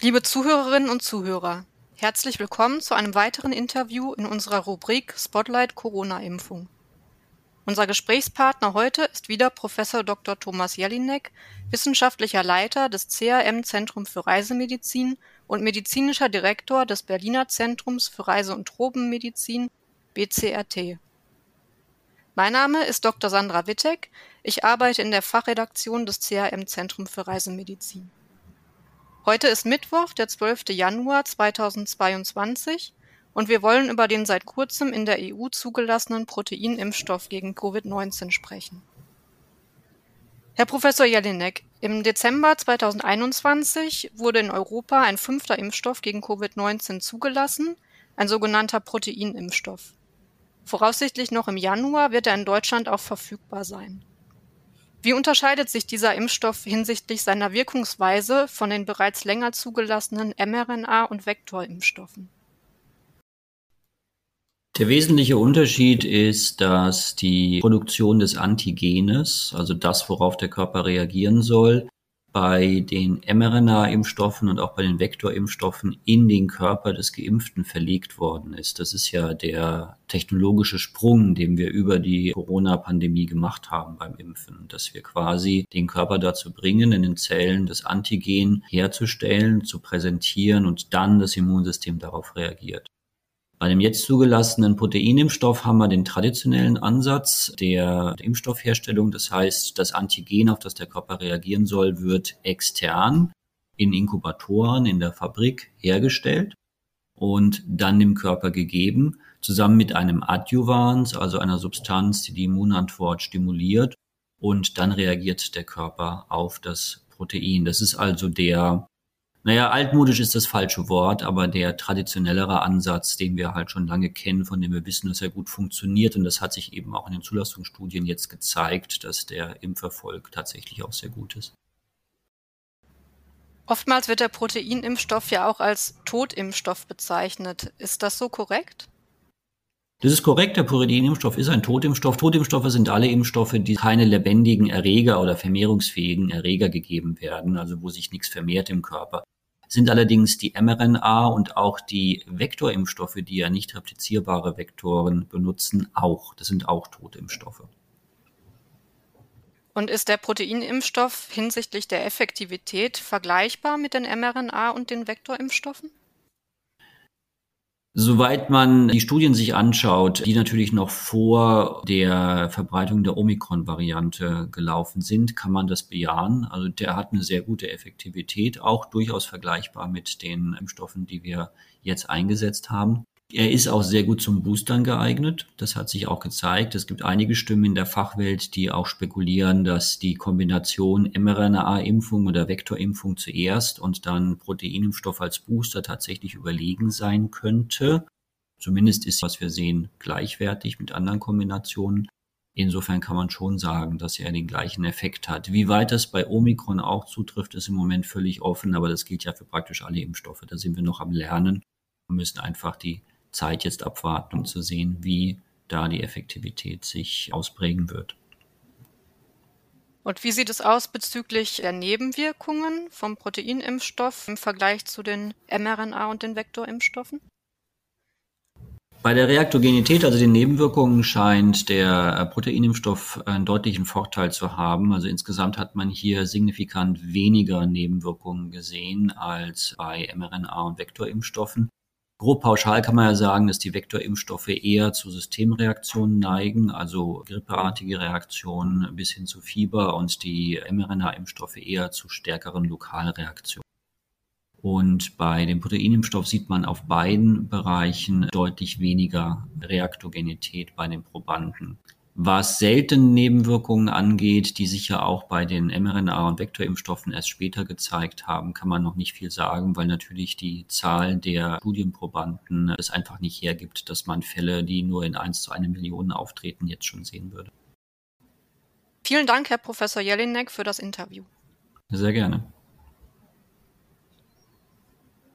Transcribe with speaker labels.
Speaker 1: Liebe Zuhörerinnen und Zuhörer, herzlich willkommen zu einem weiteren Interview in unserer Rubrik Spotlight Corona-Impfung. Unser Gesprächspartner heute ist wieder Professor Dr. Thomas Jelinek, wissenschaftlicher Leiter des CRM Zentrum für Reisemedizin und medizinischer Direktor des Berliner Zentrums für Reise- und Tropenmedizin BCRT. Mein Name ist Dr. Sandra Wittek. Ich arbeite in der Fachredaktion des CRM Zentrum für Reisemedizin. Heute ist Mittwoch, der 12. Januar 2022 und wir wollen über den seit kurzem in der EU zugelassenen Proteinimpfstoff gegen Covid-19 sprechen. Herr Professor Jelinek, im Dezember 2021 wurde in Europa ein fünfter Impfstoff gegen Covid-19 zugelassen, ein sogenannter Proteinimpfstoff. Voraussichtlich noch im Januar wird er in Deutschland auch verfügbar sein. Wie unterscheidet sich dieser Impfstoff hinsichtlich seiner Wirkungsweise von den bereits länger zugelassenen mRNA- und Vektorimpfstoffen?
Speaker 2: Der wesentliche Unterschied ist, dass die Produktion des Antigenes, also das, worauf der Körper reagieren soll, bei den mRNA-Impfstoffen und auch bei den Vektorimpfstoffen in den Körper des Geimpften verlegt worden ist. Das ist ja der technologische Sprung, den wir über die Corona-Pandemie gemacht haben beim Impfen, dass wir quasi den Körper dazu bringen, in den Zellen das Antigen herzustellen, zu präsentieren und dann das Immunsystem darauf reagiert. Bei dem jetzt zugelassenen Proteinimpfstoff haben wir den traditionellen Ansatz der Impfstoffherstellung. Das heißt, das Antigen, auf das der Körper reagieren soll, wird extern in Inkubatoren in der Fabrik hergestellt und dann dem Körper gegeben, zusammen mit einem Adjuvans, also einer Substanz, die die Immunantwort stimuliert und dann reagiert der Körper auf das Protein. Das ist also der naja, altmodisch ist das falsche Wort, aber der traditionellere Ansatz, den wir halt schon lange kennen, von dem wir wissen, dass er gut funktioniert. Und das hat sich eben auch in den Zulassungsstudien jetzt gezeigt, dass der Impferfolg tatsächlich auch sehr gut ist.
Speaker 1: Oftmals wird der Proteinimpfstoff ja auch als Totimpfstoff bezeichnet. Ist das so korrekt?
Speaker 2: Das ist korrekt, der Proteinimpfstoff ist ein Totimpfstoff. Totimpfstoffe sind alle Impfstoffe, die keine lebendigen Erreger oder vermehrungsfähigen Erreger gegeben werden, also wo sich nichts vermehrt im Körper. Sind allerdings die mRNA und auch die Vektorimpfstoffe, die ja nicht replizierbare Vektoren benutzen, auch. Das sind auch Totimpfstoffe.
Speaker 1: Und ist der Proteinimpfstoff hinsichtlich der Effektivität vergleichbar mit den mRNA und den Vektorimpfstoffen?
Speaker 2: Soweit man die Studien sich anschaut, die natürlich noch vor der Verbreitung der Omikron-Variante gelaufen sind, kann man das bejahen. Also der hat eine sehr gute Effektivität, auch durchaus vergleichbar mit den Impfstoffen, die wir jetzt eingesetzt haben. Er ist auch sehr gut zum Boostern geeignet. Das hat sich auch gezeigt. Es gibt einige Stimmen in der Fachwelt, die auch spekulieren, dass die Kombination mRNA-Impfung oder Vektorimpfung zuerst und dann Proteinimpfstoff als Booster tatsächlich überlegen sein könnte. Zumindest ist, was wir sehen, gleichwertig mit anderen Kombinationen. Insofern kann man schon sagen, dass er den gleichen Effekt hat. Wie weit das bei Omikron auch zutrifft, ist im Moment völlig offen, aber das gilt ja für praktisch alle Impfstoffe. Da sind wir noch am Lernen. Wir müssen einfach die Zeit jetzt abwarten, um zu sehen, wie da die Effektivität sich ausprägen wird.
Speaker 1: Und wie sieht es aus bezüglich der Nebenwirkungen vom Proteinimpfstoff im Vergleich zu den mRNA- und den Vektorimpfstoffen?
Speaker 2: Bei der Reaktogenität, also den Nebenwirkungen, scheint der Proteinimpfstoff einen deutlichen Vorteil zu haben. Also insgesamt hat man hier signifikant weniger Nebenwirkungen gesehen als bei mRNA- und Vektorimpfstoffen. Grob pauschal kann man ja sagen, dass die Vektorimpfstoffe eher zu Systemreaktionen neigen, also grippeartige Reaktionen bis hin zu Fieber und die mRNA-Impfstoffe eher zu stärkeren Lokalreaktionen. Und bei dem Proteinimpfstoff sieht man auf beiden Bereichen deutlich weniger Reaktogenität bei den Probanden. Was selten Nebenwirkungen angeht, die sich ja auch bei den mRNA- und Vektorimpfstoffen erst später gezeigt haben, kann man noch nicht viel sagen, weil natürlich die Zahl der Studienprobanden es einfach nicht hergibt, dass man Fälle, die nur in 1 zu 1 Million auftreten, jetzt schon sehen würde.
Speaker 1: Vielen Dank, Herr Professor Jelinek, für das Interview.
Speaker 2: Sehr gerne.